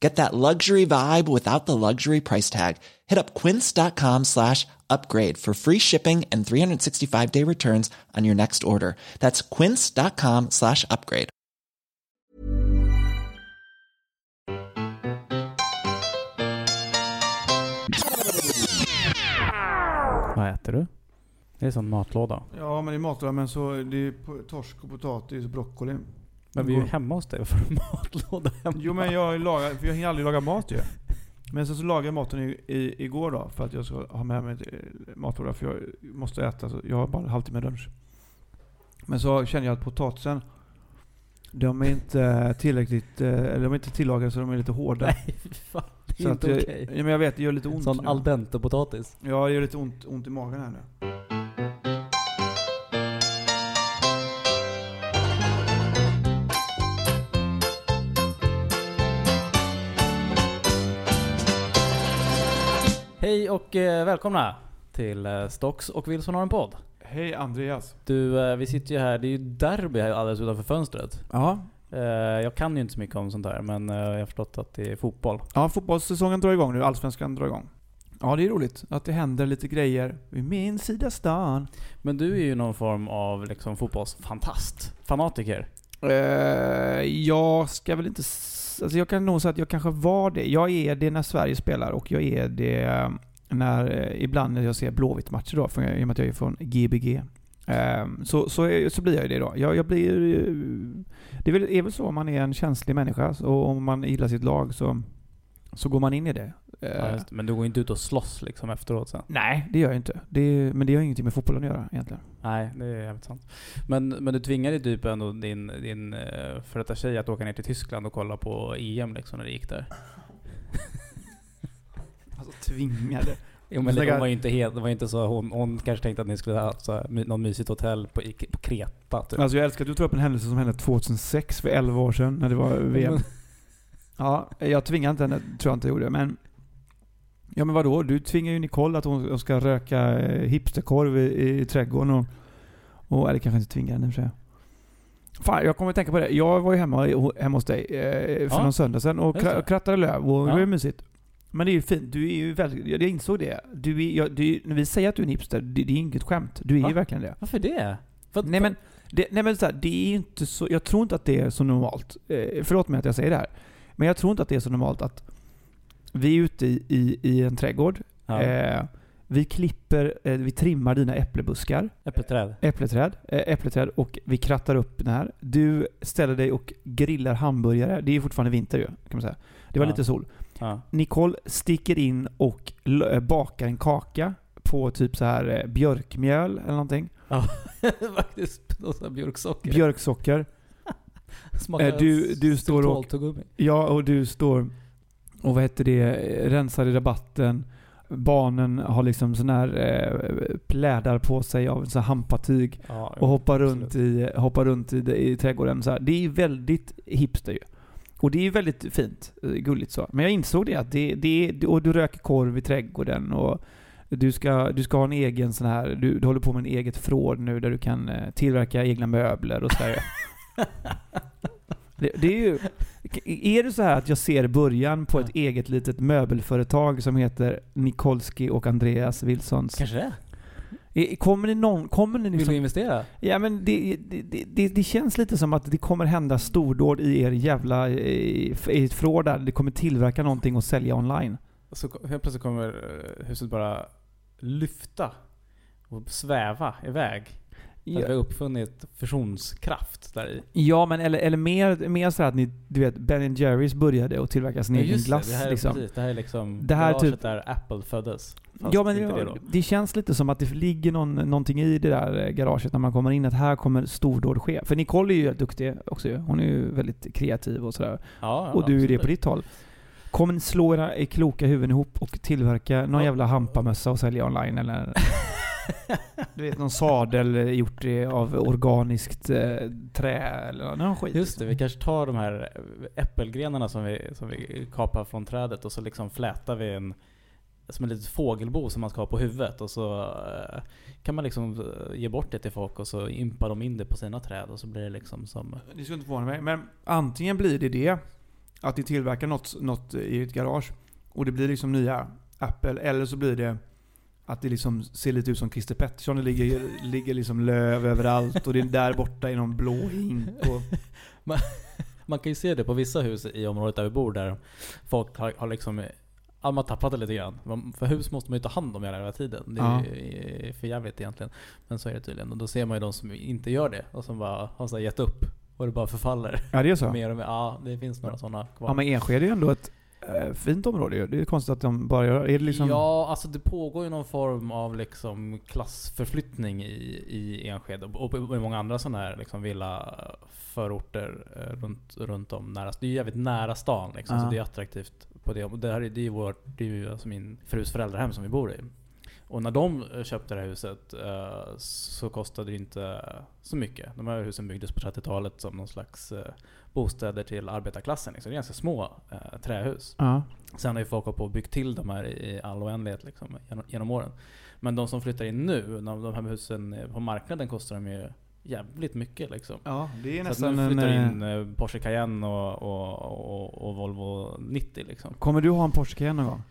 Get that luxury vibe without the luxury price tag. Hit up quince.com slash upgrade for free shipping and 365 day returns on your next order. That's quince.com slash upgrade. Vad äter du? Det är som matlåda. Ja, men det är matlåda, men så det är torsk och potatis och broccoli. Men vi är ju hemma hos dig. Varför har du matlåda hemma? Jo men jag lagar, för jag hinner aldrig laga mat ju. Men sen så lagade jag maten i, i, igår då, för att jag ska ha med mig eh, matlåda, för jag måste äta. Så jag har bara en halvtimme lunch. Men så känner jag att potatisen, de är inte tillräckligt, eh, eller de är inte tillagade så de är lite hårda. Nej, fan. Det är så inte okej. ja, men jag vet, det gör lite ont Sån al dente-potatis. Ja, det gör lite ont, ont i magen här nu. Hej och eh, välkomna till eh, Stocks och Wilson har en podd. Hej Andreas. Du, eh, vi sitter ju här, det är ju derby här alldeles utanför fönstret. Ja. Eh, jag kan ju inte så mycket om sånt där, men eh, jag har förstått att det är fotboll. Ja, fotbollssäsongen drar igång nu. Allsvenskan drar igång. Ja, det är roligt att det händer lite grejer vid min sida stan. Men du är ju någon form av liksom fotbollsfantast. Fanatiker. Eh, jag ska väl inte... s- Alltså jag kan nog säga att jag kanske var det. Jag är det när Sverige spelar och jag är det när, eh, ibland när jag ser Blåvitt-matcher då, för, i och med att jag är från Gbg. Eh, så, så, så blir jag det då. Jag, jag blir... Det är väl, är väl så om man är en känslig människa och om man gillar sitt lag så, så går man in i det. Ja, just det. men du går inte ut och slåss liksom efteråt sen? Nej, det gör jag inte. Det, men det har ingenting med fotbollen att göra egentligen. Nej, det är jävligt sant. Men, men du tvingade typ ändå din, din eh, för detta tjej att åka ner till Tyskland och kolla på EM liksom när det gick där. Tvingade. Jo men det var ju inte helt, det var inte så, hon, hon kanske tänkte att ni skulle ha så här, my- någon mysigt hotell på, i- på Kreta typ. Alltså jag älskar att du tar upp en händelse som hände 2006, för 11 år sedan, när det var VM. Ja, jag tvingade inte henne, tror jag inte jag gjorde, men... Ja men vadå? Du tvingar ju Nicole att hon ska röka eh, hipsterkorv i, i trädgården och... och eller kanske inte tvinga henne och för sig. Fan, jag kommer att tänka på det. Jag var ju hemma, hemma hos dig eh, för Ja, någon söndag sedan och det. kra- krattade löv och det Ja. var ju mysigt. Men det är ju fint. Du är ju väldigt... Jag insåg det. Du är, jag, du, när vi säger att du är en hipster, det, det är inget skämt. Du är Va? ju verkligen det. Varför det? För, Nej men, det, nej men så här, det är inte så, jag tror inte att det är så normalt. Eh, förlåt mig att jag säger det här. Men jag tror inte att det är så normalt att vi är ute i, i, i en trädgård. ja. Eh, vi klipper, eh, vi trimmar dina äpplebuskar, Äppelträd. äppleträd, eh, äppleträd och vi krattar upp den här. Du ställer dig och grillar hamburgare. Det är ju fortfarande vinter ju, kan man säga. Det var Ja. lite sol. Ja. Nicole sticker in och eh, bakar en kaka på typ så här eh, björkmjöl eller någonting. Faktiskt, någon sån här björksocker. Björksocker. Smakar Eh, du- du står och-. Ja, och du står och vad heter det, rensar i rabatten. Barnen har liksom sån här eh, plädar på sig av så här hampatyg Ja, och hoppar absolut. runt, i, hoppar runt i, i trädgården. Så här. Det är väldigt hipster ju. Och det är ju väldigt fint, eh, gulligt så. Men jag insåg det att det, det och du röker korv i trädgården och du ska, du ska ha en egen sån här, du, du håller på med en eget förråd nu där du kan eh, tillverka egna möbler och sådär. det, det är ju... Är det så här att jag ser början på ett eget litet möbelföretag som heter Nikolski och Andreas Wilsons? Kanske det? Kommer ni någon... Kommer ni Vill liksom, du investera? Ja men det, det, det- det, känns lite som att det kommer hända stordåd i er jävla... I, i ett förråd där det kommer tillverka någonting och sälja online. Så helt plötsligt kommer eh, huset bara lyfta och sväva iväg. Att vi har uppfunnit fusionskraft där i. Ja, men eller, eller mer, mer så att ni, du vet, Ben Jerrys började att tillverka sin Ja, egen glass. det, det här är liksom. precis, det här är liksom Det här typ- där Apple föddes. Fast Ja men det, det det, känns lite som att det ligger någon, någonting i det där eh, garaget när man kommer in, att här kommer stordåd ske. För Nicole är ju duktig också. Hon är ju väldigt kreativ och sådär. Ja, och du är det absolut. på ditt håll. Kommer ni slå era kloka huvuden ihop och tillverka någon jävla hampamössa och sälja online eller? du vet någon sadel eh, gjort av organiskt eh, trä eller någon skit. Just det, vi kanske tar de här äppelgrenarna som vi, som vi kapar från trädet och så liksom flätar vi en som ett litet fågelbo som man ska ha på huvudet och så eh, kan man liksom eh, ge bort det till folk och så impar de in det på sina träd och så blir det liksom som... Det skulle inte förvåna mig. Men antingen blir det det, att ni tillverkar något, något i ett garage och det blir liksom nya Apple, eller så blir det att det liksom ser lite ut som Christer Pettersson. Det ligger, ligger liksom löv överallt och det är där borta i någon blå hink. Och, Man kan ju se det på vissa hus i området där vi bor där folk har, har liksom Ja, man tappat det lite grann. Man- För hus måste man ju ta hand om hela, tiden. Det är ju för jävligt egentligen. Men så är det tydligen. Och då ser man ju de som inte gör det och som bara har så gett upp. Och det bara förfaller. ja, det är så. Mer och mer. Ja, det finns några sådana kvar. Ja, men Enskede är ju ändå ett eh, fint område ju. Det är konstigt att de bara gör... Är det liksom... Ja, alltså det pågår ju någon form av liksom klassförflyttning i, i Enskede och i många andra sådana här liksom villaförorter eh, runt, runt om nära. Det är ju jävligt nära stan liksom, Ja. så det är attraktivt på det. Det här är, det är ju vårt, det är ju alltså min frus föräldrahem som vi bor i. Och när de eh, köpte det här huset eh, så kostade det inte så mycket. De här husen byggdes på 30-talet som någon slags eh, bostäder till arbetarklassen. Liksom. Det är ganska små eh, trähus. Ja. Sen har ju folk på och byggt till de här i all oändlighet liksom, genom, genom åren. Men de som flyttar in nu, de, de här husen på marknaden kostar de ju jävligt mycket liksom. ja, det är Så att nästan nu en... flyttar eh, in Porsche Cayenne och, och, och, och Volvo 90 liksom. Kommer du ha en Porsche Cayenne någon gång?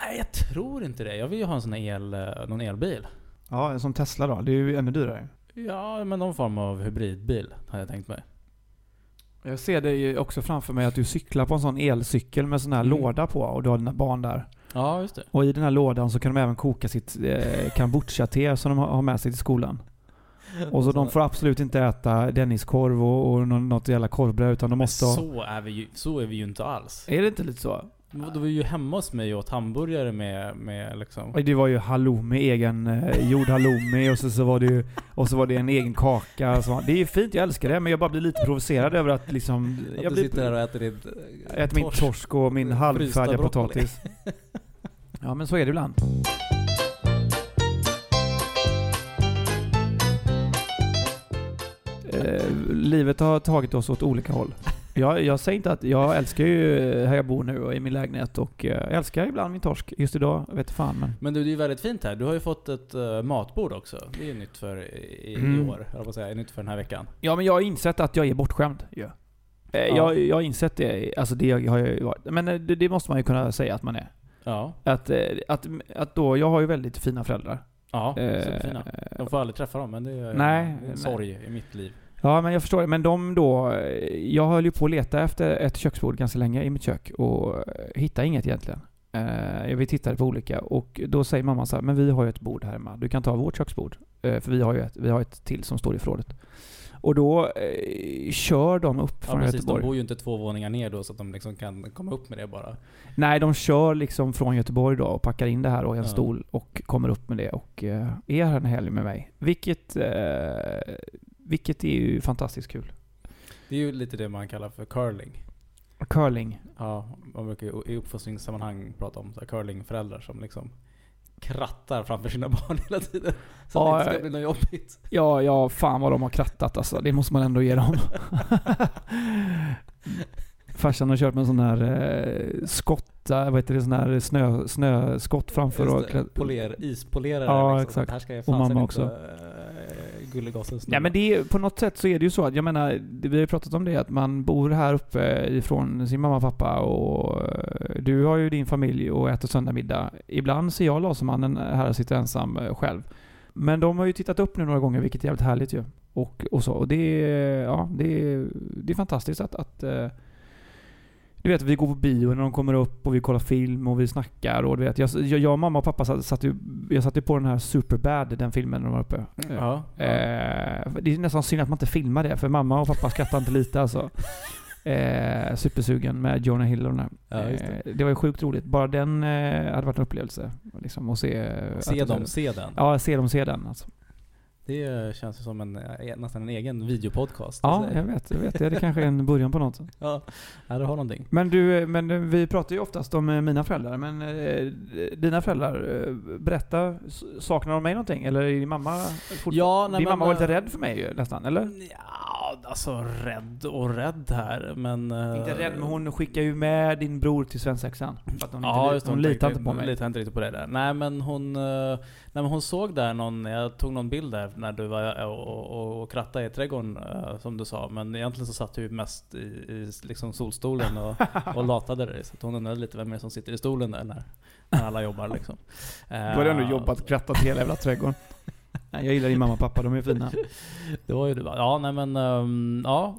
Nej, jag tror inte det. Jag vill ju ha en sån el, eh, någon elbil. Ja, som Tesla då. Det är ju ännu dyrare. Ja, men någon form av hybridbil har jag tänkt mig. Jag ser det ju också framför mig att du cyklar på en sån elcykel med sån här Mm. låda på och du har dina barn där. Ja, just det. Och i den här lådan så kan de även koka sitt eh, kombucha-te som de har med sig till skolan. Och så de får absolut inte äta Denniskorv och, och nå- något jävla korvbröd utan de måste ha... Så är vi ju, så är vi ju inte alls. Är det inte lite så? Du var ju hemma hos mig och åt hamburgare med, med liksom... Och Det var ju halloumi, egen eh, gjord halloumi och så, så var det ju, och så var det en egen kaka. Så, det är fint, jag älskar det, men jag bara blir lite provocerad över att liksom... Att Jag du blir, sitter där och äter ditt... jag äter min torsk och min halvfärdiga potatis. Ja men så är det ibland. Eh, livet har tagit oss åt olika håll. Jag, jag säger inte att jag älskar ju här jag bor nu och i min lägenhet och eh, jag älskar ibland min torsk. Just idag vet jag fan men... Men du, det är ju väldigt fint här. Du har ju fått ett uh, matbord också. Det är ju nytt för i, i Mm. år, jag på säga. Nytt för den här veckan. Ja men jag har insett att jag är bortskämd. Ja. Eh, Ja. Jag, jag har insett det, alltså det har jag ju varit. Men eh, det, det måste man ju kunna säga att man är. Ja. Att, eh, att, att då, jag har ju väldigt fina föräldrar. Ja, Eh, superfina. Jag får aldrig träffa dem, men det är Nej, en nej. sorg i mitt liv. Ja, men jag förstår det. Men de då... eh, Jag höll ju på att leta efter ett köksbord ganska länge i mitt kök och eh, hittade inget egentligen. Eh, Vi tittade på olika och då säger mamma så här, men vi har ju ett bord här hemma. Du kan ta vårt köksbord. Eh, För vi har ju ett, vi har ett till som står i förrådet. Och då eh, kör de upp Ja, från precis. De Göteborg. bor ju inte två våningar ner då, så att de liksom kan komma upp med det bara. Nej, de kör liksom från Göteborg då och packar in det här och en Ja. stol och kommer upp med det och eh, är här en helg med mig. Vilket, eh, vilket är ju fantastiskt kul. Det är ju lite det man kallar för curling. Curling. Ja, man brukar i uppfostringssammanhang prata om curlingföräldrar som liksom krattar framför sina barn hela tiden. Så Ja, att det inte ska bli något jobbigt. Ja, ja, fan vad de har krattat alltså. Det måste man ändå ge dem. Farsan har kört med en sån här eh, skotta, vad heter det, sån här snö, snöskott framför och... Det, Poler, ispolerare Ja, liksom. exakt. Och mamma inte också. äh, Gullegasens. Ja men det är, på något sätt så är det ju så att, jag menar, det- vi har ju pratat om det, att man bor här uppe ifrån sin mamma och pappa och eh, du har ju din familj och äter söndagmiddag. Ibland ser jag Lasermannen här och sitter ensam eh, själv. Men de har ju tittat upp nu några gånger, vilket är jävligt härligt ju. Och, och så. Och det är, ja, det är, det är fantastiskt att, att eh, du vet, vi går på bio när de kommer upp och vi kollar film och vi snackar och du vet, jag, jag, mamma och pappa satt, satt ju, jag satte på den här Superbad, den filmen när de var uppe. Ja. Eh, det är nästan synd att man inte filmar det, för mamma och pappa skrattar inte lite alltså. Eh, supersugen med Jonah Hill och den här. Ja, det. Eh, det var ju sjukt roligt. Bara den eh, hade varit en upplevelse. Liksom, att se, Se att- dem, se den. Ja, se dem, se den. Alltså. Det känns som en, eh, nästan en egen videopodcast. Ja, Alltså, jag vet. Jag vet. Det är kanske en början på något. Ja, du har någonting. Men du, men eh, vi pratar ju oftast om eh, mina föräldrar, men eh, dina föräldrar, eh, berätta, saknar de mig någonting? Eller är din mamma fortfarande- Ja, nej, Din mamma var lite eh, rädd för mig nästan, eller? Ja, alltså rädd och rädd här, men... eh, Inte rädd, men hon skickar ju med din bror till svensexan. För att hon, Ja, inte, just det, hon litar inte på Hon mig. litar inte riktigt på det där. Nej men hon, eh, nej, men hon såg där någon, jag tog någon bild där när du var och, och, och krattade i trädgården eh, som du sa. Men egentligen så satt du mest i, i liksom solstolen och, och latade dig. Så att hon undrade lite vem är det som sitter i stolen där när, när alla jobbar liksom. Du har ändå jobbat, krattat hela jävla trädgården. Nej, jag gillar din mamma och pappa, de är fina. Det var ju bara. Ja nej men, ehm, ja.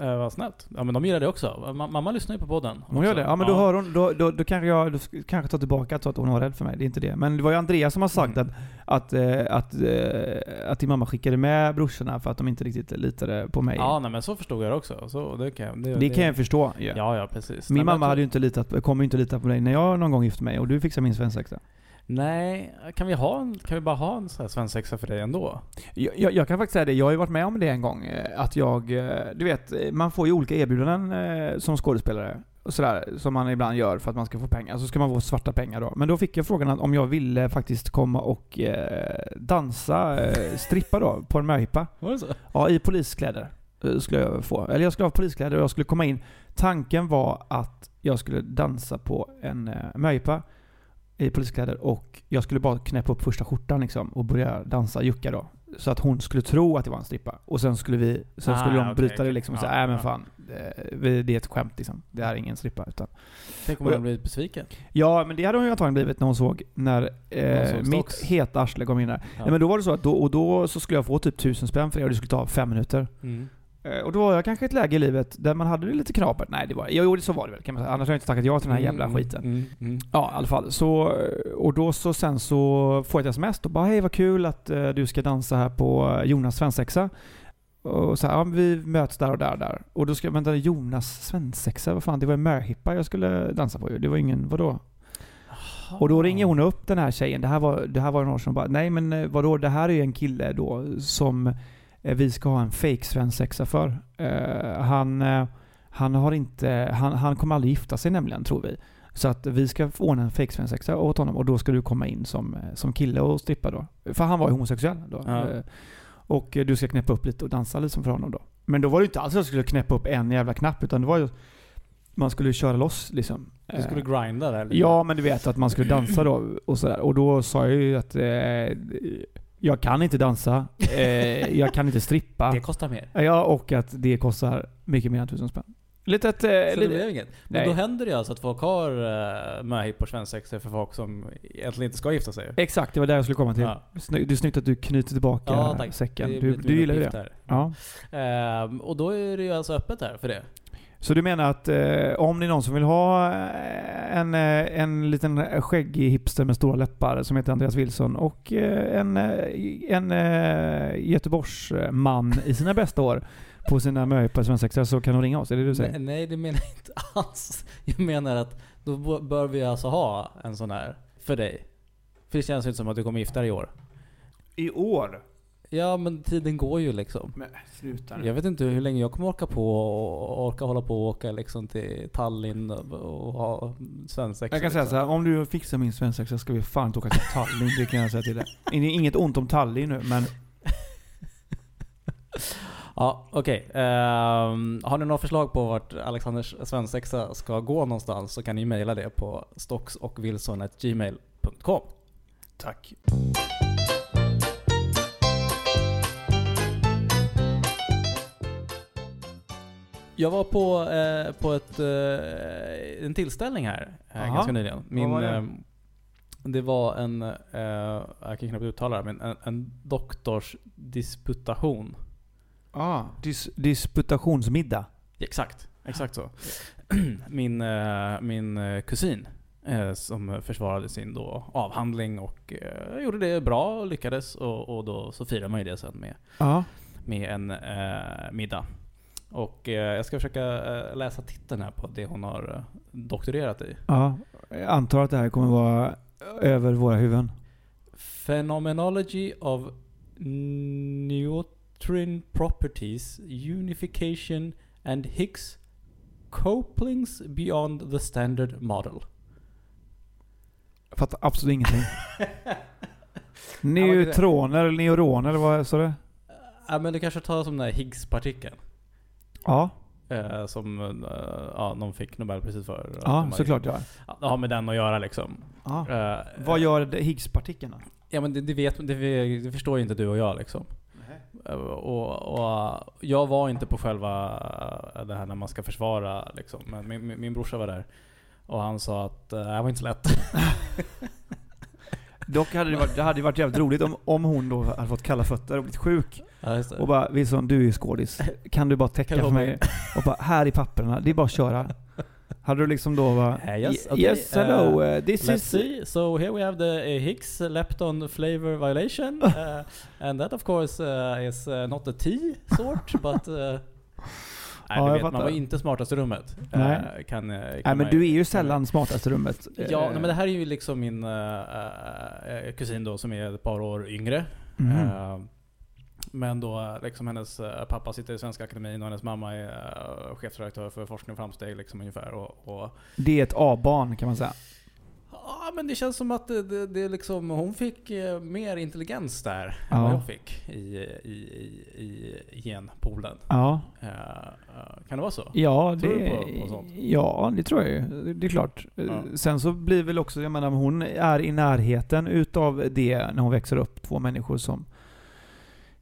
Eh, vad snällt. Ja men de gillar det också. Ma- mamma lyssnar ju på podden. Hon gör det? Ja men då hör hon, då, då, då kanske jag då sk- kanske tar tillbaka att hon var rädd för mig. Det är inte det. Men det var ju Andreas som har sagt Mm. att, att, eh, att, eh, att din mamma skickade med brorsorna för att de inte riktigt litade på mig. Ja nej men så förstod jag det också. Så det kan, det, det kan jag förstå. Ja. Ja ja precis. Min Nej, mamma hade ju inte litat, kommer ju inte lita på dig när jag någon gång gifte mig och du fixade min svensexa. Nej, kan vi, ha en, kan vi bara ha en sån här svensexa för dig ändå? Jag, jag, jag kan faktiskt säga det, jag har ju varit med om det en gång. eh, Att jag, eh, du vet, eh, man får ju olika erbjudanden som skådespelare. Och sådär, som man ibland gör för att man ska få pengar. Så ska man få svarta pengar då. Men då fick jag frågan om jag ville faktiskt komma och dansa, strippa då, på en möhippa. Var det så? Ja, i poliskläder. Skulle jag få. Eller jag skulle ha poliskläder och jag skulle komma in. Tanken var att jag skulle dansa på en eh, möhippa i poliskläder och jag skulle bara knäppa upp första skjortan liksom och börja dansa jucka då. Så att hon skulle tro att det var en strippa. Och sen skulle vi, sen Ah, skulle de okej, bryta okej. det liksom och säga Ja, nej men ja. fan, det, vi- det är ett skämt liksom. Det är ingen strippa. Utan. Tänk om hon hade blivit besviken? Ja, men det hade hon ju antagligen blivit när hon såg när eh, såg mitt heta arsle kom in där. Ja. Nej, men då var det så att då, och då så skulle jag få typ tusen spänn för det och det skulle ta fem minuter. Mm. Eh, Och då var jag kanske i ett läge i livet där man hade det lite knapert. Nej, det var, jo, så var det väl kan man säga. Annars har jag inte tackat ja till den här jävla Mm, skiten. Mm, mm. Ja, i alla fall. Så, och då så sen så får jag ett sms och bara hej vad kul att eh, du ska dansa här på Jonas svensexa. Och så här, ja, vi möts där och där och där. Och då ska jag, vänta Jonas svensexa, vad fan, det var en möhippa jag skulle dansa på ju. Det var ingen, vadå? Och då ringer hon upp den här tjejen, det här var, det här var någon som bara, nej men eh, vadå, det här är ju en kille då som eh, vi ska ha en fake svensexa för. Eh, han, eh, han har inte, han, han kommer aldrig gifta sig nämligen, tror vi. Så att vi ska få ordna en fake svensexa åt honom och då ska du komma in som, eh, som kille och strippa då. För han var ju homosexuell då. Ja. Eh, Och eh, du ska knäppa upp lite och dansa liksom för honom då. Men då var det inte alls att jag skulle knäppa upp en jävla knapp utan det var ju man skulle köra loss liksom. Du skulle Eh, grinda där. Ja, men du vet att man skulle dansa då och sådär. Och då sa jag ju att eh, jag kan inte dansa, eh, jag kan inte strippa. Det kostar mer. Ja, och att det kostar mycket mer än tusen spänn. Litet... Eh, Så det blev inget. Men Nej. då händer det ju alltså att folk har uh, möhippor svensexor för folk som egentligen inte ska gifta sig. exakt, det var där jag skulle komma till. Ja. Snyggt, det är snyggt att du knyter tillbaka Ja, tack. säcken. Det Du, du gillar ju det. Ja. Ehm, och då är det ju alltså öppet här för det. Så du menar att eh, om det är någon som vill ha eh, en, eh, en liten skäggig hipster med stora läppar som heter Andreas Wilson och eh, en, en Göteborgsman i sina bästa år på sina möhippa svensexa så kan de ringa oss, är det det du säger? Nej, nej, det menar jag inte alls. Jag menar att då bör vi alltså ha en sån här för dig. För det känns ju inte som att du kommer gifta dig i år. I år? Ja men tiden går ju liksom. Men sluta Jag vet inte hur länge jag kommer orka på och orka hålla på och åka liksom till Tallinn och ha svensexa. Jag kan säga liksom. så här, om du fixar min svensexa ska vi fan inte åka till Tallinn, det kan jag säga till dig. Inget ont om Tallinn nu, men Ja, okej. Ehm, har ni några förslag på vart Alexanders svensexa ska gå någonstans så kan ni mejla det på stocksochwilson.gmail.com tack. Jag var på, eh, på ett, eh, en tillställning här eh, Aha. ganska nyligen. Min, var det? eh, det var en, eh, jag kan knappt uttala det, men en, en doktorsdisputation. Ah, dis, disputationsmiddag. Exakt, exakt så. min, eh, min kusin som försvarade sin då avhandling och gjorde det bra och lyckades. Och, och då så firade man ju det sen med, Ja. med en middag. Och eh, jag ska försöka eh, läsa titeln här på det hon har eh, doktorerat i. ja. Jag antar att det här kommer vara över våra huvuden. Phenomenology of neutron properties, unification and Higgs couplings beyond the standard model. Jag fattar absolut ingenting. Neutroner neuroner vad sa du? Ja men det kanske talas om den här Higgs-partikeln. Ja, Eh, som eh, ja, de fick Nobelpriset för. Att de ja har- såklart ja. Ja, det har med den att göra liksom. ja. Eh, Vad gör det- Higgspartikeln då? Ja men det, det vet det, det förstår ju inte du och jag liksom. Eh, Och, och jag var inte på själva eh, det här när man ska försvara liksom. Men min, min, min brorsa var där. Och han sa att eh, det här var inte så lätt. Dock hade det varit, det hade varit jävligt roligt om, om hon då hade fått kalla fötter och blivit sjuk. Ja, just det. Och bara, Wilson du är ju skådis. Kan du bara täcka för mig? Och bara, här i papperna. Det är bara att köra. Hade du liksom då bara... Eh, yes, "Ye- okay, Yes, hello. uh, this Let's is... see. So here we have the uh, Higgs lepton flavor violation. uh, and that of course uh, is uh, not a T sort, but... Nej, Ja, du vet, man var inte smartast i rummet. Nej. Eh, kan, eh, kan Nej men du är ju sällan smartast i rummet. Ja, Eh, men det här är ju liksom min uh, kusin då som är ett par år yngre. mhm. Eh, men då liksom hennes pappa sitter i Svenska Akademin och hennes mamma är chefredaktör för Forskning och framsteg liksom ungefär. Och, och Det är ett A-barn kan man säga. Ja, men det känns som att det, det, det liksom, hon fick eh, mer intelligens där än Ja. vad jag fick i, i, i, i genpoolen. Ja. Eh, kan det vara så? Ja, Tror det, på- på ja, det tror jag ju. Det är klart. Ja. Sen så blir väl också, jag menar hon är i närheten utav det när hon växer upp. Två människor som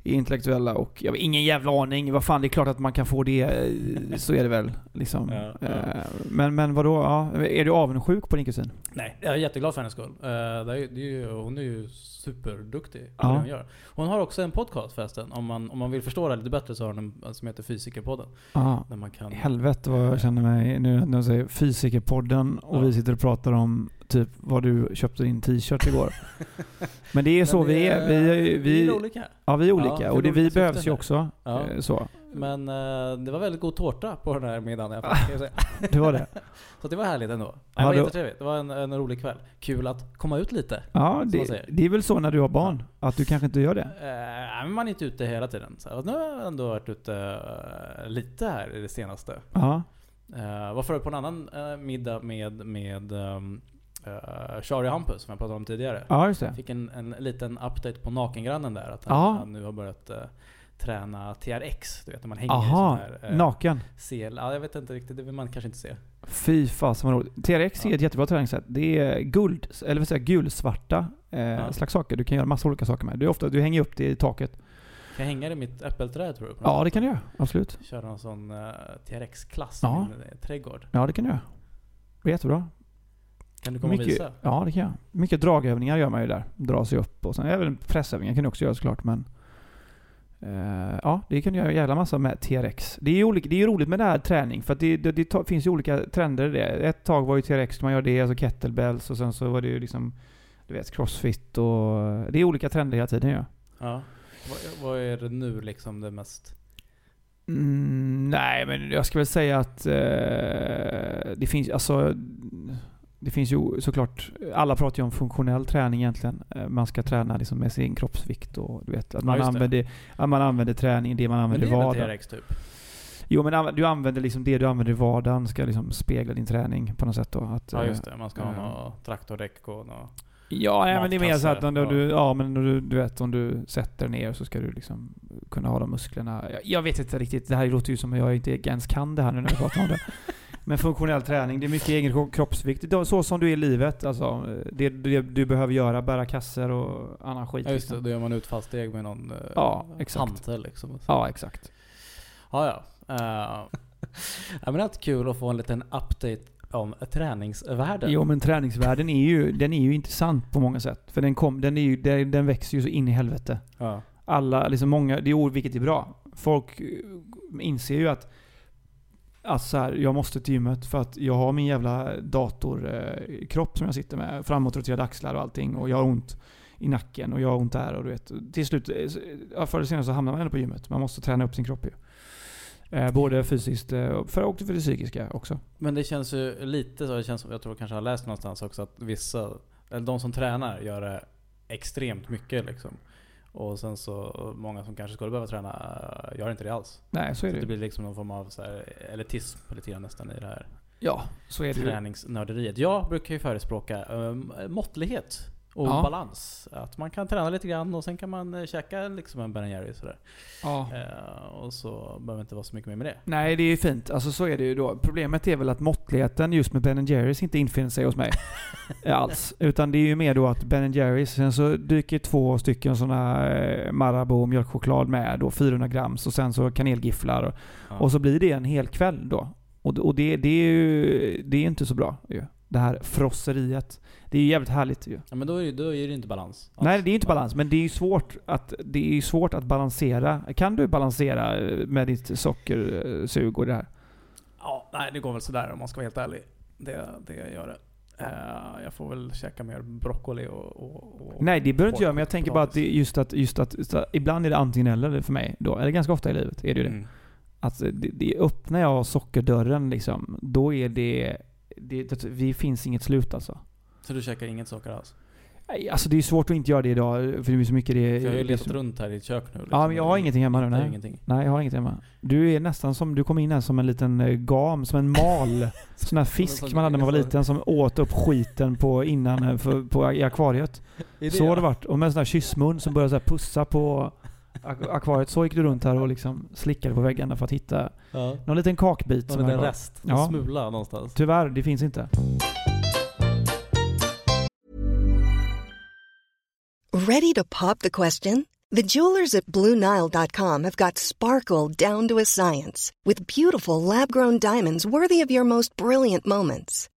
intellektuella och jag har ingen jävla aning. Vad fan, det är klart att man kan få det. eh, Så är det väl. Liksom. Ja, ja. Eh, Men, men vadå? Ja, är du avundsjuk på din kusin? Nej, jag är jätteglad för hennes skull. Eh, det är, ju, hon är ju superduktig på Ja. det hon gör. Hon har också en podcast förresten. Om man, om man vill förstå det lite bättre så har hon en som heter Fysikerpodden. Ja. Där man kan... Helvete vad jag känner mig nu när jag säger Fysikerpodden och vi sitter och pratar om typ vad du köpte din t-shirt igår. Men det är så vi är. Vi, är- vi är vi, olika. ja, vi är olika. och det, vi behövs ju också. Ja. eh, Så. Men eh, det var väldigt god tårta på den här middagen kan jag säga. Det var det. Så det var härligt ändå. Det Ja, var jättetrevligt. Det var en, en rolig kväll. Kul att komma ut lite. Ja, det, det är väl så när du har barn. Att du kanske inte gör det. Men man är inte ute hela tiden. Så nu har jag ändå varit ute lite här i det senaste. Ja. Uh, var förut på en annan eh, middag med, med um, Shari Hampus, som jag pratade om tidigare. Ja, just det. Fick en, en liten update på nakengrannen där. Att han, han nu har börjat eh, träna TRX. Du vet när man hänger Aha, i sån här... eh, naken. Sel. Ja, jag vet inte riktigt. Det vill man kanske inte se. Fy fasen vad roligt. TRX är Ja. ett jättebra träningssätt. Det är guld, eller säger jag, gulsvarta eh, Ja. slags saker. Du kan göra massa olika saker med. Du, är ofta, du hänger upp det i taket. Kan jag hänga det i mitt äppelträd tror du? Ja, det kan du göra. Absolut. Köra en sån uh, TRX-klass Ja. i min eh, trädgård. Ja, det kan du göra. Det är jättebra. Kan du komma och Mycket, visa? ja, det kan jag. Mycket dragövningar gör man ju där. Dra sig upp och sen även pressövningar kan du också göra såklart men eh, Ja, det kan du göra en jävla massa med TRX. Det är ju olika, det är ju roligt med det här träning för att det, det, det finns ju olika trender i det. Ett tag var ju TRX, man gör det, alltså kettlebells och sen så var det ju liksom Du vet, crossfit och Det är olika trender hela tiden ju. Ja. Vad, vad är det nu liksom det mest... Mm, nej, men jag ska väl säga att eh, det finns alltså det finns ju såklart, alla pratar ju om funktionell träning egentligen. Eh, Man ska träna liksom med sin kroppsvikt och du vet, att man, det. använder, att man använder träning, det man Men använder det i är väl vardagen. TRX typ? Jo men du använder liksom det du använder i vardagen ska liksom spegla din träning på något sätt då. Att, Ja just det. Man ska ha eh, något traktordäck och något... Ja, nej, men det är mer så att om du, ja men du, du vet om du sätter ner så ska du liksom kunna ha de musklerna. Jag, jag vet inte riktigt, det här låter ju som att jag inte ens kan det här nu när jag pratar om det. Men funktionell träning, det är mycket egen kro- kroppsvikt. Så som du är i livet. Alltså, det, det du behöver göra, bära kasser och annan skit. Ja just det. liksom. Då gör man utfallssteg med någon eh, Ja, exakt. hantel liksom. Ja, exakt. Ja, ja. Uh, ja men det är kul att få en liten update om träningsvärlden. Jo men träningsvärlden är ju, den är ju intressant på många sätt. För den, kom, den, är ju, den, den växer ju så in i helvete. Ja. alla, liksom många, det är vilket är bra. Folk inser ju att att så här, jag måste till gymmet för att jag har min jävla datorkropp eh, som jag sitter med. Framåtroterade axlar och allting. Och jag har ont i nacken och jag har ont där och du vet. Till slut, eh, förr eller senare så hamnar man ändå på gymmet. Man måste träna upp sin kropp ju. Eh, både fysiskt för, och för det psykiska också. Men det känns ju lite så, det känns, jag tror kanske jag har läst någonstans också att vissa, eller de som tränar gör det extremt mycket liksom. Och sen så, många som kanske skulle behöva träna gör inte det alls. Nej, så är Så det det blir liksom någon form av så här elitism lite grann nästan i det här Ja, så är det träningsnörderiet. Jag brukar ju förespråka um, måttlighet och Ja. balans. Att man kan träna lite grann och sen kan man eh, käka liksom en Ben Jerry sådär. Ja. Eh, och så behöver det inte vara så mycket mer med det. Nej, det är ju fint. Alltså så är det ju då. Problemet är väl att måttligheten just med Ben Jerrys inte infinner sig hos mig. Alls. Utan det är ju mer då att Ben Jerrys, sen så dyker två stycken sådana eh, Marabou mjölkchoklad med då, 400 grams och sen så kanelgifflar. Och, Ja. och så blir det en hel kväll då. Och, och det, det är ju det är inte så bra ju. Det här frosseriet. Det är ju jävligt härligt ju. ja, men då är, det- då är det inte balans. alls. Nej, det är inte balans, men det är ju svårt att, det är svårt att balansera. Kan du balansera eh, med ditt sockersug och det här? Ja, nej det går väl sådär om man ska vara helt ärlig. Det, det gör det. Eh, jag får väl käka mer broccoli och... och, och Nej, det behöver du inte göra, men jag tänker bara att det just att, just att, just att ibland är det antingen eller för mig då. Eller ganska ofta i livet är det ju det. Mm. Att det, det, öppnar jag sockerdörren liksom, då är det, det, det, det finns inget slut alltså. Så du käkar inget socker alls? Nej, Alltså det är svårt att inte göra det idag, för det är så mycket det... För jag har ju det letat runt här i ditt kök nu. liksom. Ja, men jag har ingenting hemma nu, Det nej. ingenting. Nej, jag har inget hemma. Du är nästan som, du kom in här som en liten eh, gam, som en mal. sån här fisk man hade när man var liten som åt upp skiten på innan, eh, för, på, i akvariet. Så har det varit. Och med en sån här kyssmun som började så pussa på akvariet. Så gick du runt här och liksom slickade på väggarna för att hitta Ja. någon liten kakbit. Någon som liten rest. Ja. En smula någonstans. Tyvärr, det finns inte. Ready to pop the question? The jewelers at BlueNile.com have got sparkle down to a science with beautiful lab grown diamonds worthy of your most brilliant moments.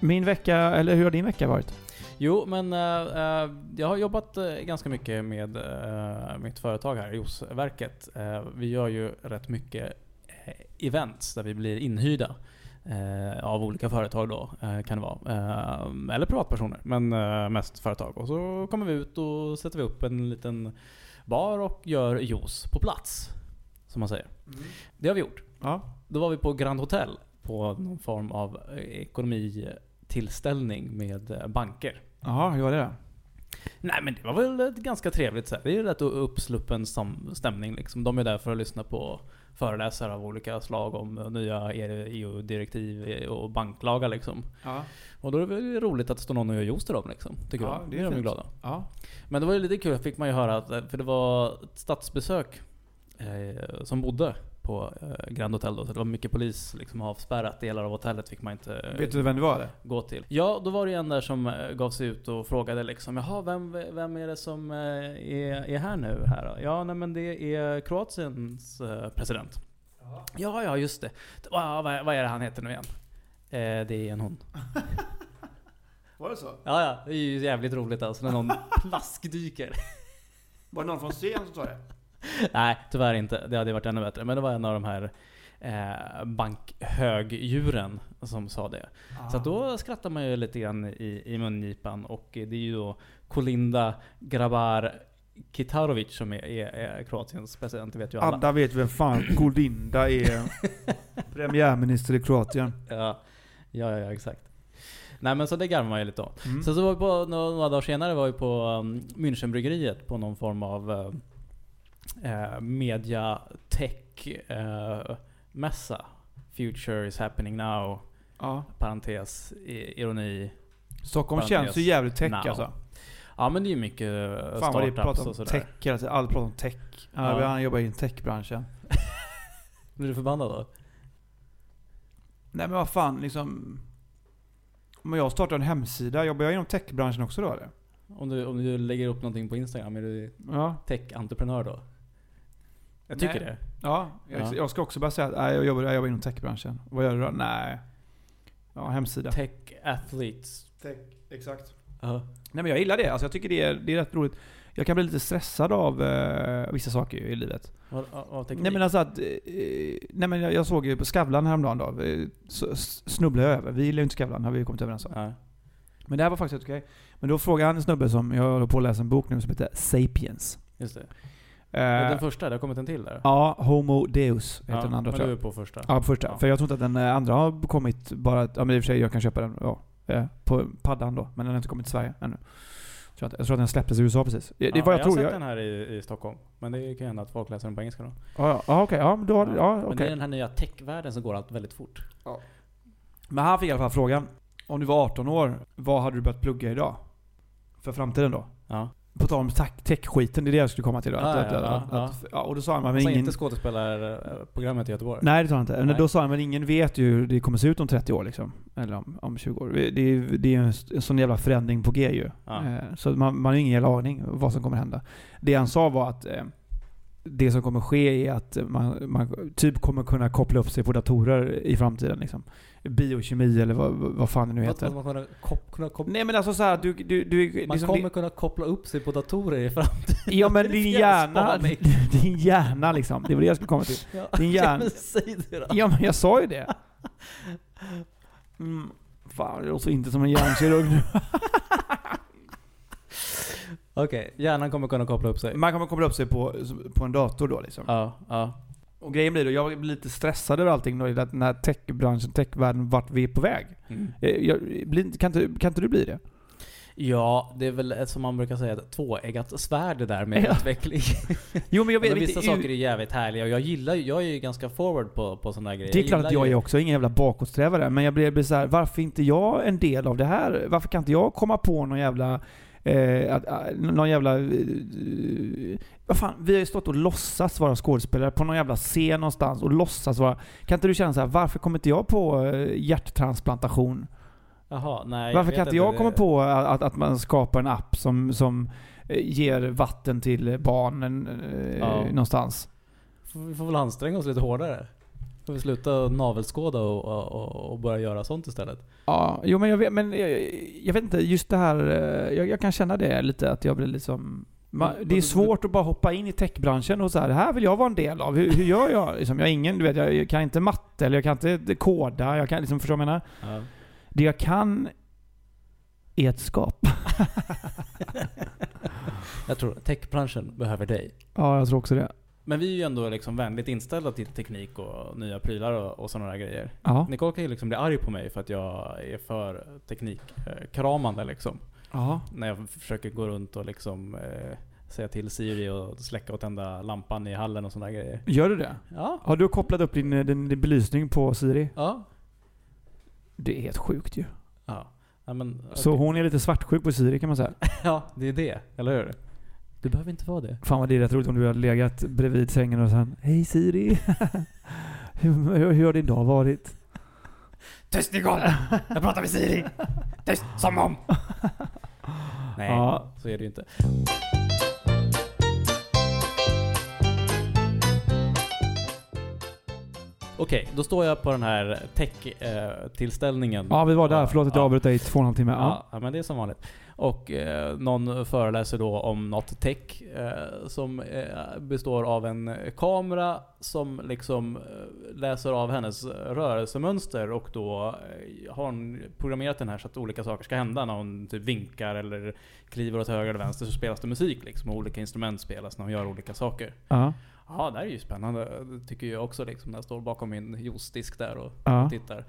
Min vecka, eller hur har din vecka varit? Jo, men eh, jag har jobbat eh, ganska mycket med eh, mitt företag här, Josverket. Vi gör ju rätt mycket events där vi blir inhyrda av olika företag då, kan det vara. Eller privatpersoner, men mest företag. Och så kommer vi ut och sätter vi upp en liten bar och gör juice på plats. Som man säger. Det har vi gjort. Ja. Då var vi på Grand Hotel på någon form av eh, ekonomitillställning med eh, banker. Jaha, hur var det då? Nej men det var väl ganska trevligt så här. Det är ju rätt uppsluppen stämning liksom. De är där för att lyssna på föreläsare av olika slag om eh, nya EU-direktiv och banklagar liksom. Ja. Och då är det väl roligt att det står någon och gör juice till dem liksom. Tycker Ja, de. det är är de ju glada. Ja. Men det var ju lite kul, fick man ju höra att, eh, för det var ett statsbesök eh, som bodde på eh, Grand Hotel då. Så det var mycket polis liksom avspärrat. Delar av hotellet fick man inte Vet du vem det var? Det? gå till. Ja, då var det en där som eh, gav sig ut och frågade liksom Jaha, vem, vem är det som eh, är, är här nu? Här då? Ja, nej men det är Kroatiens president. Ja, ja, just det. Vad, vad, vad är det han heter nu igen? Eh, det är en hon. Var det så? Ja, ja. Det är ju jävligt roligt alltså när någon plaskdyker. Var det någon från CN som sa det? Nej, tyvärr inte. Det hade varit ännu bättre. Men det var en av de här eh, bankhögdjuren som sa det. Så att då skrattar man ju lite grann i, i mungipan och det är ju då Kolinda Grabbar Kitarovic som är, är, är Kroatiens president, det vet ju alla. Alla vet vem fan Goldinda är. Premiärminister i Kroatien. Ja, ja, ja, exakt. Nej men så det garvar man ju lite åt. Mm. Sen så var vi på, några, några dagar senare var vi på um, Münchenbryggeriet på någon form av uh, eh, media tech eh, mässa. Future is happening now. Ja. Parentes, ironi. Stockholm Parentes. känns ju jävligt tech Now. alltså. Ja men det är ju mycket eh, Fan vad det pratar om tech hela tiden. Alla pratar om tech. Ja. Ja. Han jobbar i techbranschen. Blir du förbannad då? Nej men vad fan liksom. Om jag startar en hemsida, jobbar jag inom techbranschen också då eller? Om du, om du lägger upp någonting på Instagram, är du Ja. tech-entreprenör då? Jag tycker Nej. det. Ja, jag, Ja. jag ska också bara säga att nej, jag, jobbar, jag jobbar inom techbranschen. Vad gör du då? Nej. Ja, hemsida. Tech athletes. Tech, exakt. Ja. Nej men jag gillar det. Alltså jag tycker det är, det är rätt roligt. Jag kan bli lite stressad av eh, vissa saker i livet. Vad, vad tänker Nej men alltså att... Eh, nej men jag, jag såg ju på Skavlan häromdagen då. eh, Så snubblade jag över. Vi gillar ju inte Skavlan, har vi kommit överens om. Ja. Men det här var faktiskt okej. Men då frågade han en snubbe som, jag håller på att läsa en bok nu som heter Sapiens. Just det. Eh, den första, det har kommit en till där? ja, Homo Deus heter den andra men tror du är på första? Ja, på första. Ja. För jag tror inte att den eh, andra har kommit bara... Ja men i och för sig, jag kan köpa den ja, eh, på paddan då. Men den har inte kommit till Sverige ännu. Jag tror att, jag tror att den släpptes i USA precis. Det, Ja, vad jag, jag tror. har Jag, sett den här i, i Stockholm. Men det kan ju hända att folk läser den på engelska då. ja, ja, ja, okej. Ja, men då har du... Ja, Men det är den här nya techvärlden som går allt väldigt fort. Men han fick i alla fall frågan. Om du var 18 år, vad hade du börjat plugga idag? För framtiden då? Ja. På tal om tech- tech-skiten, det är det jag skulle komma till då. Ja, att, att, ja, att, ja, att, ja, och då sa han, men ingen... inte skådespelarprogrammet i Göteborg? Nej det sa han inte. Men Nej. då sa han, men ingen vet ju hur det kommer se ut om 30 år liksom. Eller om, om 20 år. Det är, det är en, en sån jävla förändring på G ju. Ja. Eh, Så man, man har ingen jävla aning vad som kommer hända. Det han sa var att eh, det som kommer ske är att man, man typ kommer kunna koppla upp sig på datorer i framtiden. Liksom. Biokemi eller vad, vad fan det nu heter. man kunna kop, kunna kop, Nej men alltså såhär, du, du, du man liksom, kommer det, kunna koppla upp sig på datorer i framtiden. Ja men din hjärna, din hjärna liksom. Det var det jag skulle komma till. Ja. Din hjärn- men säg det då. Ja men jag sa ju det. Mm. Fan, det låter inte som en hjärnkirurg nu. Okej, hjärnan kommer kunna koppla upp sig. Man kommer koppla upp sig på, på en dator då liksom. Ja, ja. Och grejen blir då, jag blir lite stressad över allting då, i den här techbranschen, techvärlden, vart vi är på väg. Mm. Eh, Jag, blir, kan, inte, kan inte du bli det? Ja, det är väl som man brukar säga ett tvåeggat svärd det där med Ja. utveckling. Jo men jag vet men vissa saker är jävligt härliga och jag gillar ju- jag är ju ganska forward på, på sådana här grejer. Det är klart att jag gillar är ju- också ingen jävla bakåtsträvare, men jag blir, blir så här, varför inte jag en del av det här? Varför kan inte jag komma på någon jävla... Eh, att, någon jävla... Eh, vad fan, vi har ju stått och låtsats vara skådespelare på någon jävla scen någonstans och låtsas vara... Kan inte du känna så här, varför kommer inte jag på eh, hjärttransplantation? Jaha, nej. varför kan inte jag det- komma på att, att man skapar en app som, som eh, ger vatten till barnen eh, Ja. någonstans? Vi får väl anstränga oss lite hårdare. Får vi sluta navelskåda och, och, och, börja göra sånt istället. Ja, jo men jag vet, men jag, jag vet inte, just det här, jag, jag kan känna det lite att jag blir liksom... Man, Men- det är svårt att bara hoppa in i techbranschen och så här, det här vill jag vara en del av. Hur, hur gör jag? Liksom, jag ingen, du vet, jag kan inte matte eller jag kan inte koda. Jag kan liksom, förstår vad jag menar? Ja. Det jag kan är ett skap. Jag tror techbranschen behöver dig. Ja, jag tror också det. Men vi är ju ändå liksom vänligt inställda till teknik och nya prylar och, och sådana där grejer. Ja. Nicole kan ju liksom bli arg på mig för att jag är för teknikkramande liksom. Ja. När jag försöker gå runt och liksom eh, säga till Siri och släcka och tända lampan i hallen och sådana grejer. Gör du det? Ja. Har du kopplat upp din, din, din belysning på Siri? Ja. Det är helt sjukt ju. Ja. ja men, Så hon är lite svartsjuk på Siri kan man säga. Ja, det är det. Eller hur? Du behöver inte vara det. Fan vad det är rätt roligt om du hade legat bredvid sängen och sen Hej Siri! hur, hur, hur har din dag varit? Tyst Nicole! Jag pratar med Siri! Tyst som om! Nej, Ja. så är det ju inte. Okej, då står jag på den här tech-tillställningen. Ja vi var där, förlåt att jag Ja. avbröt dig i två och en halv timme. Ja. Ja, men det är som vanligt. Och eh, någon föreläser då om något tech eh, som eh, består av en kamera som liksom eh, läser av hennes rörelsemönster och då eh, har hon programmerat den här så att olika saker ska hända när hon typ vinkar eller kliver åt höger eller vänster så spelas det musik liksom och olika instrument spelas när hon gör olika saker. Ja. Ja, det här är ju spännande. Det tycker jag också liksom när jag står bakom min juice-disk där och Ja. tittar.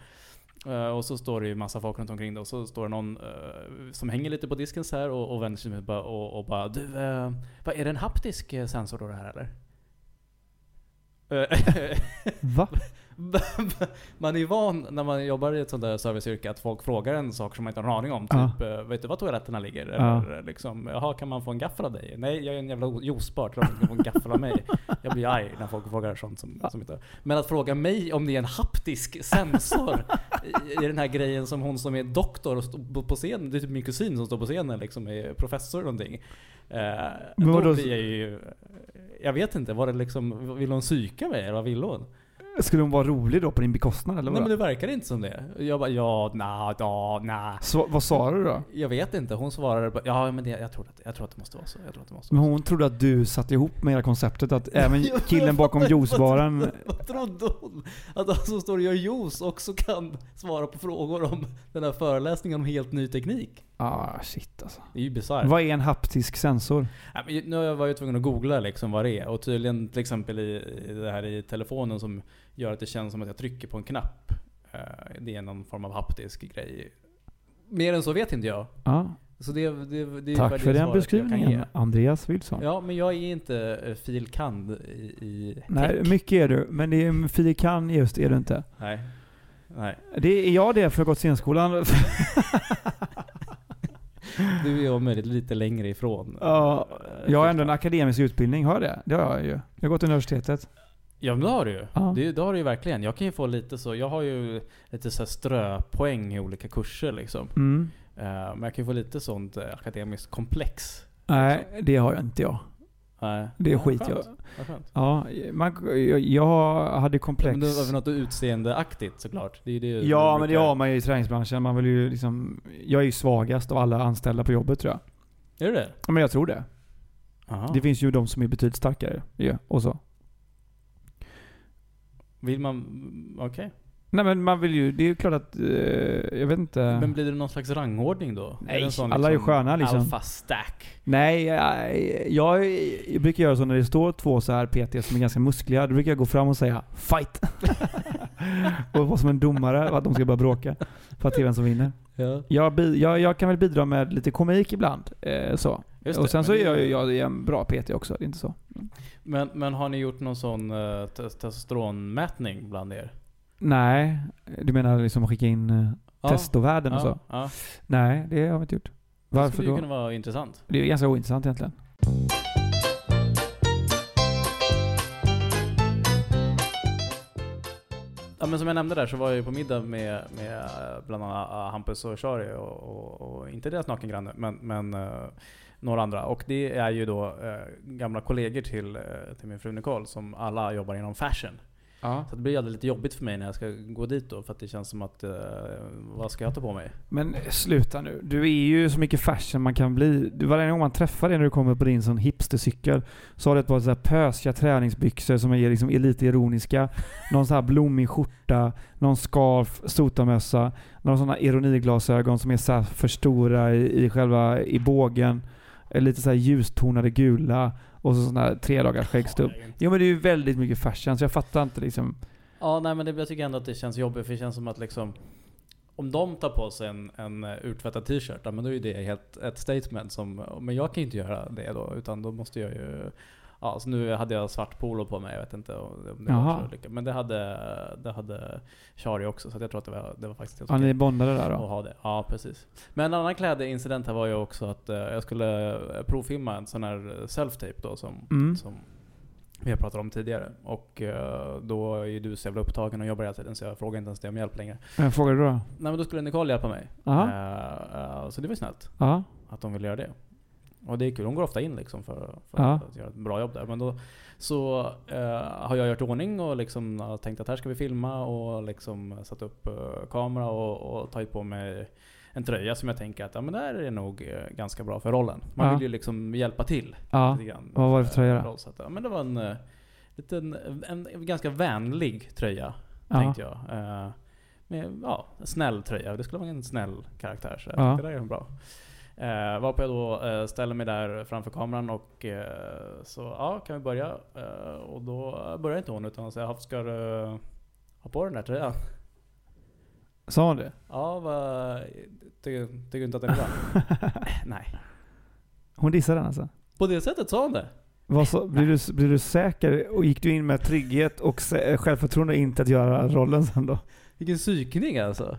Eh, och så står det ju massa folk runt omkring det och så står det någon eh, som hänger lite på disken så här och, och vänder sig bara, och, och bara Du, uh, vad är det en haptisk sensor då det här eller? Va? man är ju van när man jobbar i ett sånt där serviceyrke att folk frågar en sak som man inte har en aning om. Ja. Typ, eh, vet du var toaletterna ligger? Ja. Eller liksom, jaha kan man få en gaffel av dig? Nej, jag är en jävla juicebart, man kan få en gaffel av mig. Jag blir arg när folk frågar sånt som, som inte... Men att fråga mig om det är en haptisk sensor i, i den här grejen som hon som är doktor och står på scenen, det är typ min kusin som står på scenen liksom, är professor eller någonting. Eh, Men då blir jag ju... Jag vet inte, var det liksom, vill hon psyka mig eller vad vill hon? Skulle hon vara rolig då på din bekostnad eller Nej men det verkar inte som det. Jag bara ja, na, ja, na. Så, vad sa du då? Jag vet inte. Hon svarade bara, ja men det, jag, tror att, jag tror att det måste vara så. Jag tror att det måste Men vara hon trodde att du satte ihop med hela konceptet att även Ja, killen bakom juicebaren... Vad trodde hon? Att han som står och gör juice också kan svara på frågor om den här föreläsningen om helt ny teknik? Ah shit alltså. Det är ju bisarrt. Vad är en haptisk sensor? Ja, men Nu var jag tvungen att googla liksom vad det är. Och tydligen till exempel i, i det här i telefonen som gör att det känns som att jag trycker på en knapp. Eh, Det är någon form av haptisk grej. Mer än så vet inte jag. Ja. Så det, det, det är Tack för den beskrivningen, ge. Andreas Wilson. Ja, men jag är inte eh, filkand i, i Nej, tech. mycket är du, men det är filikan just är du inte. Nej. Nej. Det är jag det för scenskolan. Du är om möjligt lite längre ifrån. Ja, jag har ändå en akademisk utbildning, har jag det? Det har jag ju. Jag har gått universitetet. Ja men det har du ju. Ja. Det, det har du ju verkligen. Jag kan ju få lite så, jag har ju lite så ströpoäng i olika kurser liksom. Mm. Eh, men jag kan ju få lite sånt eh, akademiskt komplex. Nej, det har jag inte jag. Nej. Det är Ja, skit skönt. jag. Skönt. Ja, man, jag, jag hade komplex. Men det var väl något utseendeaktigt såklart? Det är det Ja, du men det har man ju i träningsbranschen. Man vill ju liksom... Jag är ju svagast av alla anställda på jobbet tror jag. Är det det? Ja, men jag tror det. Aha. Det finns ju de som är betydligt starkare ju, och så. Vill man... Okej. Nej men man vill ju... Det är ju klart att... Eh, jag vet inte. Men blir det någon slags rangordning då? Nej, Är det sån alla är ju sköna, liksom. Alpha stack. Nej, jag, jag, jag brukar göra så när det står två så här PT som är ganska muskliga. Då brukar jag gå fram och säga 'Fight!' och vara som en domare och att de ska börja bråka. För att se vem som vinner. Ja. Jag, jag, jag kan väl bidra med lite komik ibland. Eh, så. Just och det, sen så det- är jag, jag är en bra PT också, det är inte så. Men, men har ni gjort någon sån uh, testosteronmätning bland er? Nej, du menar liksom skicka in uh, Ja. testovärden och så? ja. Nej, det har vi inte gjort. Det Varför skulle ju då? kunna vara intressant. Det är ganska ointressant egentligen. Ja men som jag nämnde där så var jag ju på middag med, med eh, bland annat eh, Hampus och Shari och, och, och inte deras nakengranne men, men eh, några andra. Och det är ju då eh, gamla kollegor till, eh, till min fru Nicole som alla jobbar inom fashion. Ja. Så det blir lite jobbigt för mig när jag ska gå dit då för att det känns som att, eh, vad ska jag ta på mig? Men sluta nu. Du är ju så mycket fashion man kan bli. Du, varje gång man träffar dig när du kommer på din sån hipstercykel så har du ett par så pösiga träningsbyxor som är liksom lite ironiska. Någon sån här blommig skjorta, någon scarf, sotamössa, några sådana ironiglasögon som är så för stora i, i själva i bågen. Lite så här ljustonade gula och så sån här tre dagars skäggstubb. Jo men det är ju väldigt mycket fashion så jag fattar inte liksom. Ja, nej men det, jag tycker ändå att det känns jobbigt för det känns som att liksom om de tar på sig en, en eh, urtvättad t-shirt, ja, men då är ju det helt ett statement som, men jag kan ju inte göra det då, utan då måste jag ju Ja, så nu hade jag svart polo på mig, jag vet inte om det Jaha. var så lyckat. Men det hade, det hade Shari också, så att jag tror att det var, det var faktiskt helt Ja, ni okej bondade där att då? ha det. Ja, precis. Men en annan klädincident här var ju också att eh, jag skulle eh, provfilma en sån här self-tape då som, Mm. som vi har pratat om tidigare. Och eh, då är ju du så jävla upptagen och jobbar hela tiden så jag frågar inte ens dig om hjälp längre. Jag frågar du då? Nej men då skulle Nicole hjälpa mig. Aha. Eh, eh, så det var ju snällt Ja. att de ville göra det. Och det är kul, hon går ofta in liksom för, för Ja. att göra ett bra jobb där. Men då så eh, har jag gjort ordning och liksom tänkt att här ska vi filma och liksom satt upp eh, kamera och, och tagit på mig en tröja som jag tänker att ja, men det här är nog eh, ganska bra för rollen. Man Ja. vill ju liksom hjälpa till Ja. Vad var det för tröja då? ja, men det var en, eh, liten, en, en ganska vänlig tröja, Ja. tänkte jag. Eh, med, ja, snäll tröja. Det skulle vara en snäll karaktär. Så jag Ja. tyckte det där är bra. Eh, varpå jag då eh, ställer mig där framför kameran och eh, så, ja kan vi börja? Eh, och då börjar inte hon utan säger, ska du ha på den där tröjan? Sa hon det? Ja, vad, tycker, tycker du inte att den är bra? Nej. Hon dissade den alltså? På det sättet sa hon det. Vad så, blir, du, blir du säker och gick du in med trygghet och sä- självförtroende inte att göra rollen sen då? Vilken psykning alltså.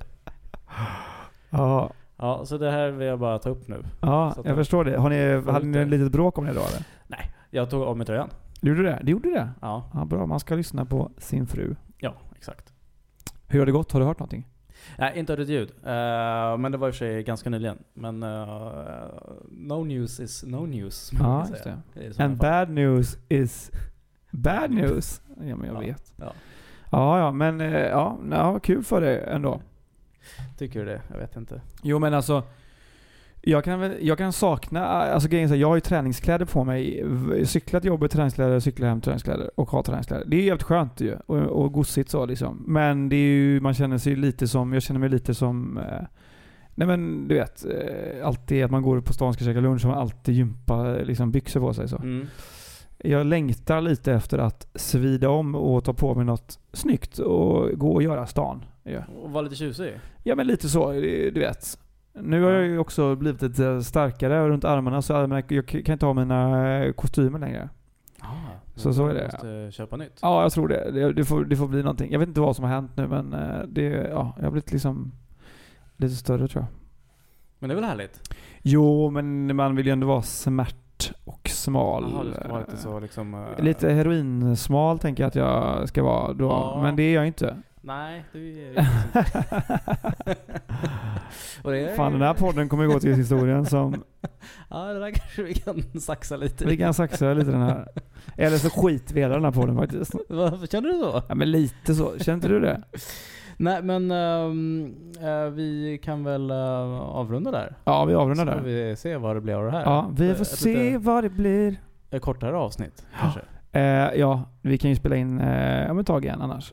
Ja, Ja, så det här vill jag bara ta upp nu. ja jag förstår det. Har ni, hade ni ett litet bråk om det då eller? Jag tog av mig tröjan. Du gjorde det? Du gjorde det? Ja, Ja, bra. Man ska lyssna på sin fru. ja exakt. Hur har det gått? Har du hört någonting? Nej, inte hört ett ljud. Eh, men det var i och för sig ganska nyligen. Men eh, no news is no news. Ja, just säga. det. And bad news is bad news. Ja, men jag Ja. vet. Ja. Ja, ja, men eh, ja, ja, kul för dig ändå. Tycker du det? Jag vet inte. Jo men alltså, jag kan, jag kan sakna, alltså grejen är jag har ju träningskläder på mig. V- Cykla till jobbet, träningskläder, cykla hem, träningskläder och ha träningskläder. Det är jävligt skönt ju. Och, och gossigt så liksom. Men det är ju, man känner sig lite som, jag känner mig lite som eh, Nej men du vet, eh, alltid att man går på stan och ska käka lunch och man alltid gympa eh, liksom, byxor på sig så. Mm. Jag längtar lite efter att svida om och ta på mig något snyggt och gå och göra stan. Ja. Och var lite tjusig. Ja men lite så, du vet. Nu har jag ju också blivit lite starkare runt armarna så jag jag kan inte ha mina kostymer längre. Ah, Så- så är det. Måste köpa nytt. Ja, jag tror det. Det, får, det får bli någonting. Jag vet inte vad som har hänt nu men eh, det, ja, jag har blivit liksom lite större tror jag. Men det är väl härligt? Jo, men man vill ju ändå vara smärt och smal. Jaha, du ska vara lite så liksom... eh, Lite heroinsmal tänker jag att jag ska vara då. Ja. Men det är jag inte. Nej, du är Och det är... Fan den här podden kommer gå till historien som Ja, det där kanske vi kan saxa lite vi kan saxa lite den här. Eller så skiter vi hela den här podden faktiskt. Varför känner du så? Ja men lite så. Känner inte du det? Nej, men eh, vi kan väl uh, avrunda där. Ja vi avrundar Så får där. vi se vad det blir av det här. Ja, vi får Ett se vad det blir. Ett kortare avsnitt kanske. Eh, ja, vi kan ju spela in eh, om ett tag igen annars.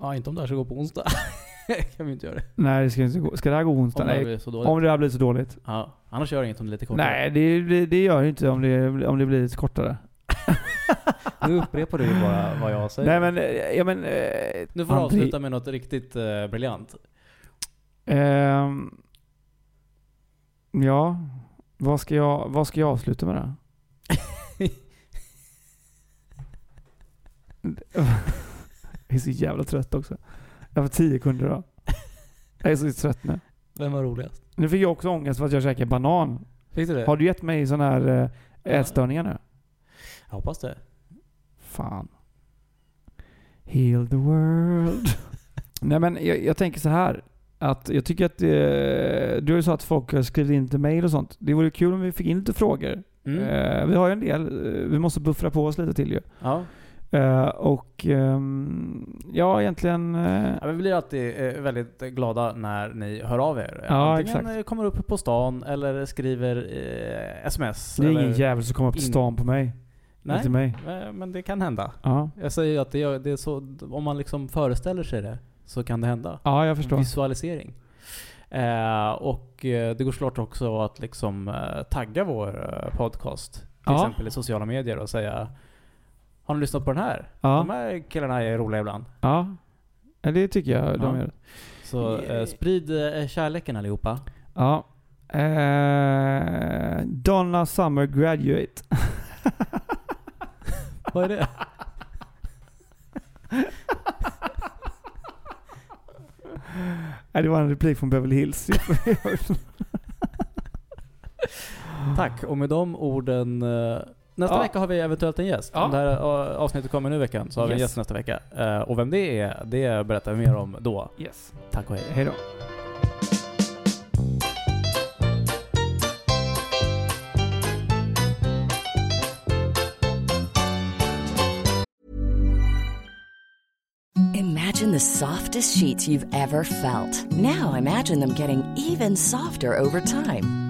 Ja, inte om det här ska gå på onsdag. kan vi inte göra det. Nej, det ska, inte gå. ska det här gå onsdag? Om det här blir så dåligt. Om det här blir så dåligt? Ja, annars gör jag inget om det är lite kortare. Nej, det, det, det gör det inte om det, om det blir lite kortare. Nu upprepar du ju bara vad jag säger. Nej men, eh, ja men... Eh, nu får du André- avsluta med något riktigt uh, briljant. Ehm, ja, vad ska, jag, vad ska jag avsluta med då? jag är så jävla trött också. Jag har tio kunder idag. Jag är så trött nu. Vem var roligast? Nu fick jag också ångest för att jag käkade banan. Fick du det? Har du gett mig sådana här eh, ätstörningar nu? Jag hoppas det. Fan. Heal the world. Nej men jag, jag tänker så här. Att jag tycker att eh, du har ju sagt att folk har skrivit in till mail och sånt. Det vore kul om vi fick in lite frågor. Mm. Eh, vi har ju en del. Vi måste buffra på oss lite till ju. Ja. Eh, och ehm, ja, egentligen... eh, Ja, vi blir alltid eh, väldigt glada när ni hör av er. Ja, Antingen exakt. kommer upp på stan eller skriver sms. det är ingen jävel som kommer upp till in- stan på mig. Nej, mig. men det kan hända. Ja. Jag säger ju att det, det är så, om man liksom föreställer sig det så kan det hända. ja, jag förstår. Visualisering. Och det går såklart också att liksom tagga vår podcast. Till Ja. exempel i sociala medier och säga Har ni lyssnat på den här? Ja. De här killarna är roliga ibland. Ja. det tycker jag de Ja. gör. Så eh, sprid eh, kärleken allihopa. Ja. Eh, Donna Summer Graduate. Vad är det? Nej, det var en replik från Beverly Hills. Tack. Och med de orden eh, Nästa Ja. vecka har vi eventuellt en gäst. Ja. Om det här avsnittet kommer nu i veckan så har vi en Yes. gäst nästa vecka. Eh, och vem det är, det berättar vi mer om då. yes. Tack och hej. Hej då. Imagine the softest sheets you've ever felt. Now imagine them getting even softer over time.